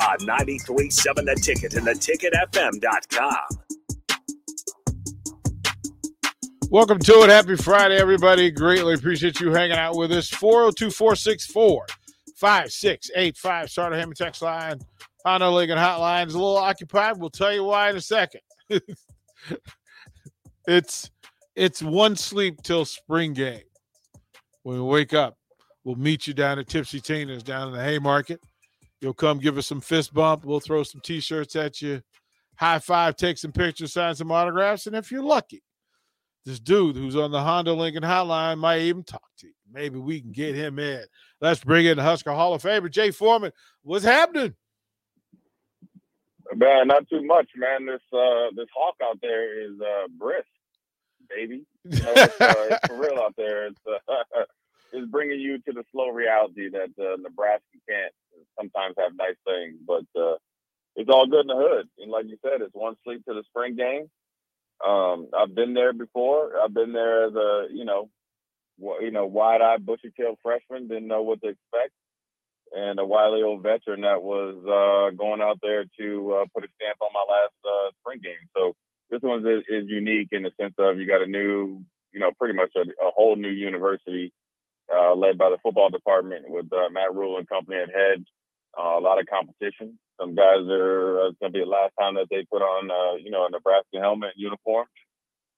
On 93.7 The Ticket and theticketfm.com. Welcome to it. Happy Friday, everybody. Greatly appreciate you hanging out with us. 402 464 5685. Starter Hammond text line. Honda Lincoln hotline is a little occupied. We'll tell you why in a second. it's it's one sleep till spring game. When we wake up, we'll meet you down at Tipsy Tina's down in the Haymarket. You'll come give us some fist bump. We'll throw some t-shirts at you, high five, take some pictures, sign some autographs, and if you're lucky, this dude who's on the Honda Lincoln hotline might even talk to you. Maybe we can get him in. Let's bring in the Husker Hall of Famer, Jay Foreman. What's happening? Man, not too much, man. This uh this hawk out there is uh brisk, baby. You know, it's, uh, it's for real out there. It's it's bringing you to the slow reality that uh, Nebraska can't sometimes have nice things, but uh, it's all good in the hood. And like you said, it's one sleep to the spring game. Um, I've been there before. I've been there as a you know, you know, wide-eyed, bushy-tailed freshman. Didn't know what to expect and a wily old veteran that was uh, going out there to uh, put a stamp on my last uh, spring game. So this one is, is, unique in the sense of you got a new, you know, pretty much a, a whole new university uh, led by the football department with uh, Matt Rhule and company at head. Uh, a lot of competition. Some guys are going to be the last time that they put on, you know, a Nebraska helmet and uniform.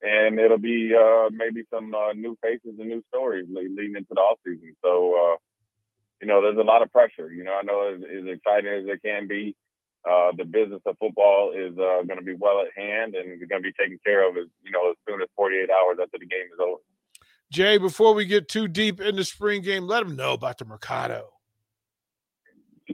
And it'll be maybe some new faces and new stories leading into the offseason. So you know, there's a lot of pressure. You know, I know as, as exciting as it can be, uh, the business of football is uh, going to be well at hand and going to be taken care of as you know as soon as 48 hours after the game is over. Jay, before we get too deep in the spring game, let them know about the Mercado.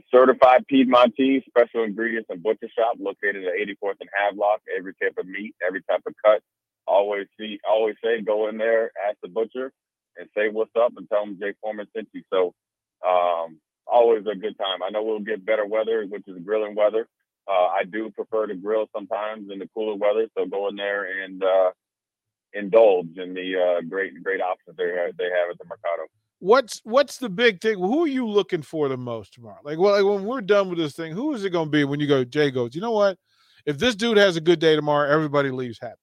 Certified Piedmontese special ingredients and butcher shop located at 84th and Havelock. Every type of meat, every type of cut. Always see, always say, go in there, ask the butcher, and say what's up, and tell them Jay Foreman sent you. So um, always a good time. I know we'll get better weather, which is grilling weather. Uh, I do prefer to grill sometimes in the cooler weather, so go in there and uh, indulge in the uh, great great options they have, they have at the Mercado. What's what's the big thing? Who are you looking for the most tomorrow? Like, well, like when we're done with this thing, who is it going to be when you go? Jay goes, you know what? If this dude has a good day tomorrow, everybody leaves happy.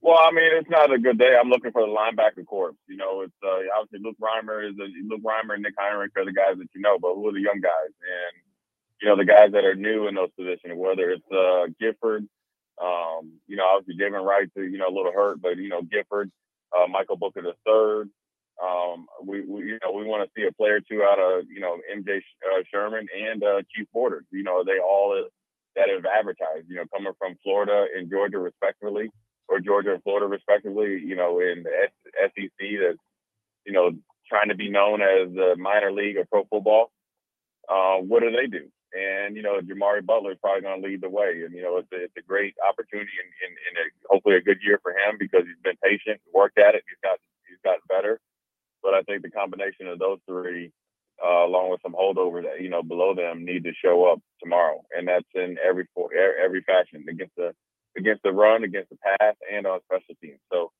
Well, I mean, it's not a good day. I'm looking for the linebacker corps. You know, it's uh, obviously Luke Reimer is a, Luke Reimer and Nick Henrich are the guys that you know, but who are the young guys? And you know, the guys that are new in those positions, whether it's uh, Gifford, um, you know, obviously David Wright, you know, a little hurt, but you know, Gifford, uh, Michael Booker the third. Um, we, we, you know, we want to see a player two out of, you know, MJ uh, Sherman and uh, Chief Borders. You know, they all that have advertised, you know, coming from Florida and Georgia respectively or Georgia and Florida, respectively. You know, in the SEC, that's you know trying to be known as the minor league of pro football. Uh, what do they do? And you know, Jimari Butler is probably going to lead the way. And you know, it's a, it's a great opportunity and, and, and a, hopefully a good year for him because he's been patient, worked at it, he's got he's gotten better. But I think the combination of those three, uh, along with some holdovers that you know below them, need to show up tomorrow, and that's in every every fashion against the against the run, against the pass, and on special teams. So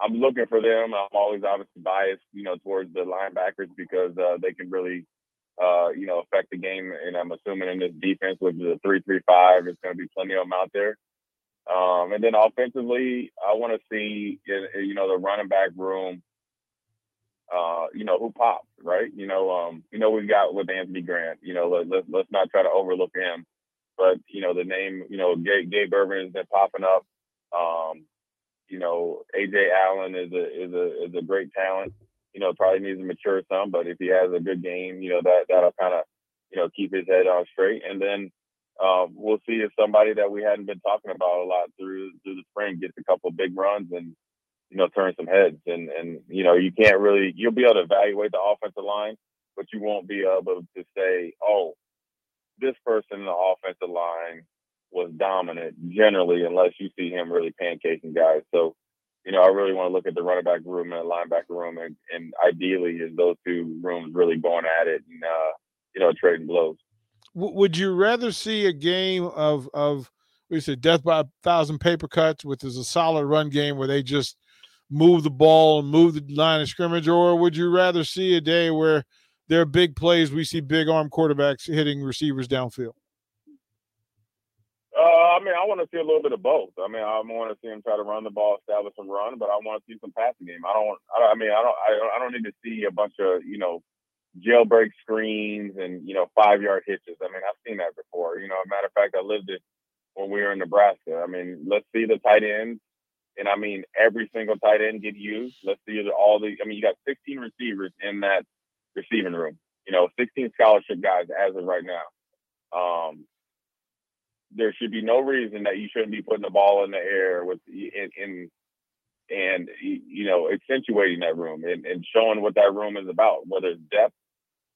I'm looking for them. I'm always obviously biased, you know, towards the linebackers because uh, they can really, uh, you know, affect the game. And I'm assuming in this defense, with the three-three-five, there's going to be plenty of them out there. Um, and then offensively, I want to see, you know, the running back room. Uh, you know who pops, right? You know, um, you know we got with Anthony Grant. You know, let, let, let's not try to overlook him but you know the name, you know, Gabe, Gabe Ervin has been popping up. Um, you know, Ajay Allen is a is a is a great talent. You know, probably needs to mature some, but if he has a good game, you know that that'll kind of you know keep his head on straight. And then uh, we'll see if somebody that we hadn't been talking about a lot through through the spring gets a couple big runs and you know turn some heads. And and you know you can't really you'll be able to evaluate the offensive line, but you won't be able to say, oh, this person in the offensive line was dominant generally, unless you see him really pancaking guys. So, you know, I really want to look at the running back room and the linebacker room, and, and ideally, is those two rooms really going at it and uh, you know trading blows. would you rather see a game of of we said death by a thousand paper cuts, which is a solid run game where they just move the ball and move the line of scrimmage, or would you rather see a day where there are big plays? We see big arm quarterbacks hitting receivers downfield. Uh, I mean, I want to see a little bit of both. I mean, I want to see him try to run the ball, establish some run, but I want to see some passing game. I don't. I, I mean, I don't. I don't, I don't need to see a bunch of you know jailbreak screens and you know five yard hitches. I mean, I've seen that before. You know, matter of fact, I lived it when we were in Nebraska. I mean, let's see the tight ends, and I mean every single tight end get used. Let's see all the. I mean, you got 16 receivers in that receiving room. You know, 16 scholarship guys as of right now. Um, there should be no reason that you shouldn't be putting the ball in the air with in, in and you know accentuating that room and, and showing what that room is about, whether it's depth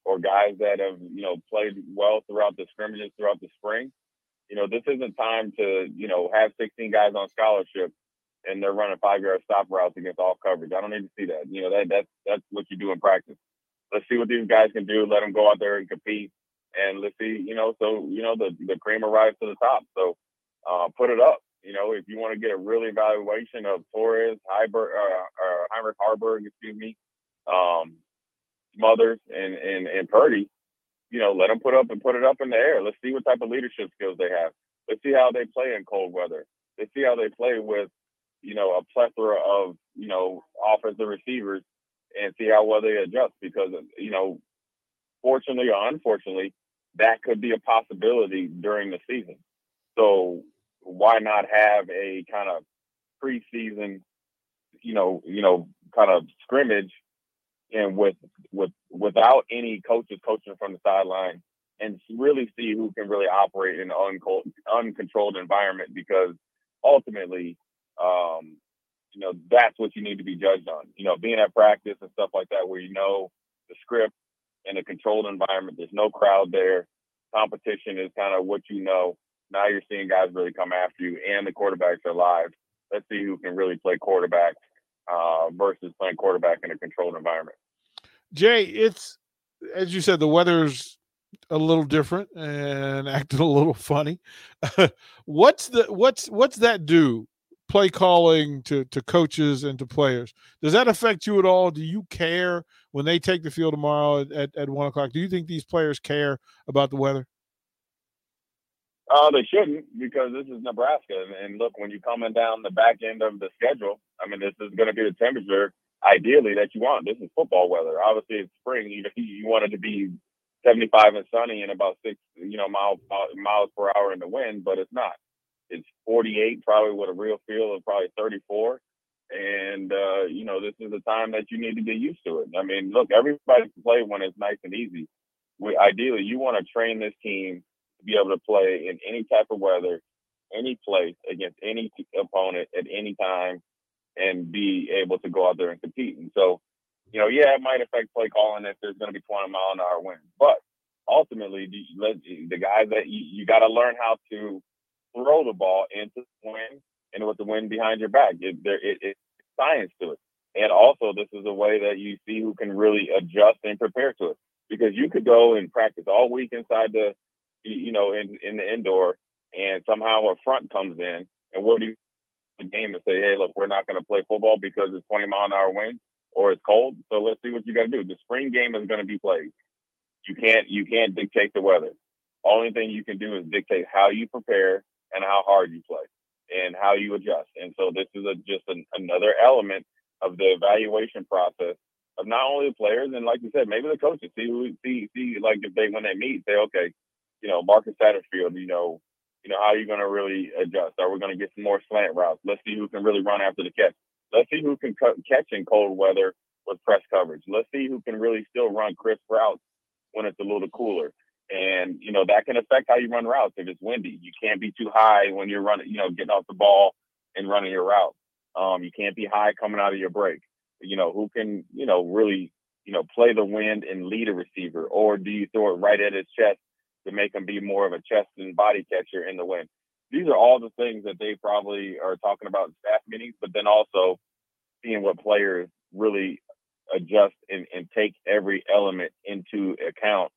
or guys that have you know played well throughout the scrimmages throughout the spring. You know, this isn't time to you know have 16 guys on scholarship and they're running five yard stop routes against all coverage. I don't need to see that. You know, that that's that's what you do in practice. Let's see what these guys can do. Let them go out there and compete and let's see, you know, so you know the the cream arrives to the top. So uh, put it up. You know, if you want to get a real evaluation of Torres, Heiberg, uh, uh, Heinrich Haarberg, excuse me, um, Smothers, and and and Purdy, you know, let them put up and put it up in the air. Let's see what type of leadership skills they have. Let's see how they play in cold weather. Let's see how they play with, you know, a plethora of you know offensive receivers, and see how well they adjust. Because you know, fortunately or unfortunately, that could be a possibility during the season. So why not have a kind of preseason, you know, you know, kind of scrimmage and with with without any coaches coaching from the sideline and really see who can really operate in an uncontrolled, uncontrolled environment because ultimately um, you know that's what you need to be judged on you know being at practice and stuff like that where you know the script in a controlled environment. There's no crowd there. Competition is kind of what you know. Now you're seeing guys really come after you, and the quarterbacks are live. Let's see who can really play quarterback uh, versus playing quarterback in a controlled environment. Jay, it's as you said, the weather's a little different and acting a little funny. what's the what's what's that do play calling to to coaches and to players. Does that affect you at all? Do you care when they take the field tomorrow at, at one o'clock? Do you think these players care about the weather? Uh, they shouldn't because this is Nebraska. And, look, when you're coming down the back end of the schedule, I mean, this is going to be the temperature ideally that you want. This is football weather. Obviously, it's spring. You, you want it to be 75 and sunny and about six, you know, miles miles per hour in the wind, but it's not it's 48, probably with a real feel of probably 34. And, uh, you know, this is the time that you need to get used to it. I mean, look, everybody can play when it's nice and easy. We, ideally, you want to train this team to be able to play in any type of weather, any place, against any opponent at any time, and be able to go out there and compete. And so, you know, yeah, it might affect play calling if there's going to be 20 mile an hour winds, but ultimately, the, the guys that you, you got to learn how to throw the ball into the wind and with the wind behind your back. It, there, it, it's science to it. And also, this is a way that you see who can really adjust and prepare to it. Because you could go and practice all week inside the, you know, in, in the indoor, and somehow a front comes in, and what do you the game and say, hey, look, we're not going to play football because it's 20 mile an hour wind or it's cold. So let's see what you got to do. The spring game is going to be played. You can't you can't dictate the weather. Only thing you can do is dictate how you prepare and how hard you play and how you adjust. And so this is a, just an, another element of the evaluation process of not only the players and like you said, maybe the coaches see who see see like if they when they meet say okay, you know Marcus Satterfield, you know, you know how are you going to really adjust? Are we going to get some more slant routes? Let's see who can really run after the catch. Let's see who can catch in cold weather with press coverage. Let's see who can really still run crisp routes when it's a little cooler. And, you know, that can affect how you run routes if it's windy. You can't be too high when you're running, you know, getting off the ball and running your route. Um, you can't be high coming out of your break. You know, who can, you know, really, you know, play the wind and lead a receiver, or do you throw it right at his chest to make him be more of a chest and body catcher in the wind. These are all the things that they probably are talking about in staff meetings, but then also seeing what players really adjust and, and take every element into account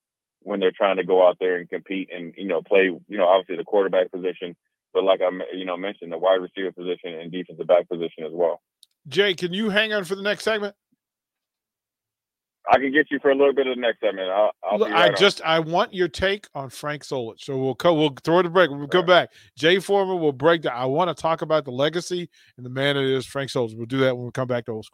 when they're trying to go out there and compete and you know play you know obviously the quarterback position but like I you know mentioned the wide receiver position and defensive back position as well. Jay, can you hang on for the next segment? I can get you for a little bit of the next segment. I'll, I'll Look, right I just I want your take on Frank Solich. So we'll co- we'll throw the break. We'll come back. Jay Foreman will break down. I want to talk about the legacy and the man it is, Frank Solich. We'll do that when we come back to old school.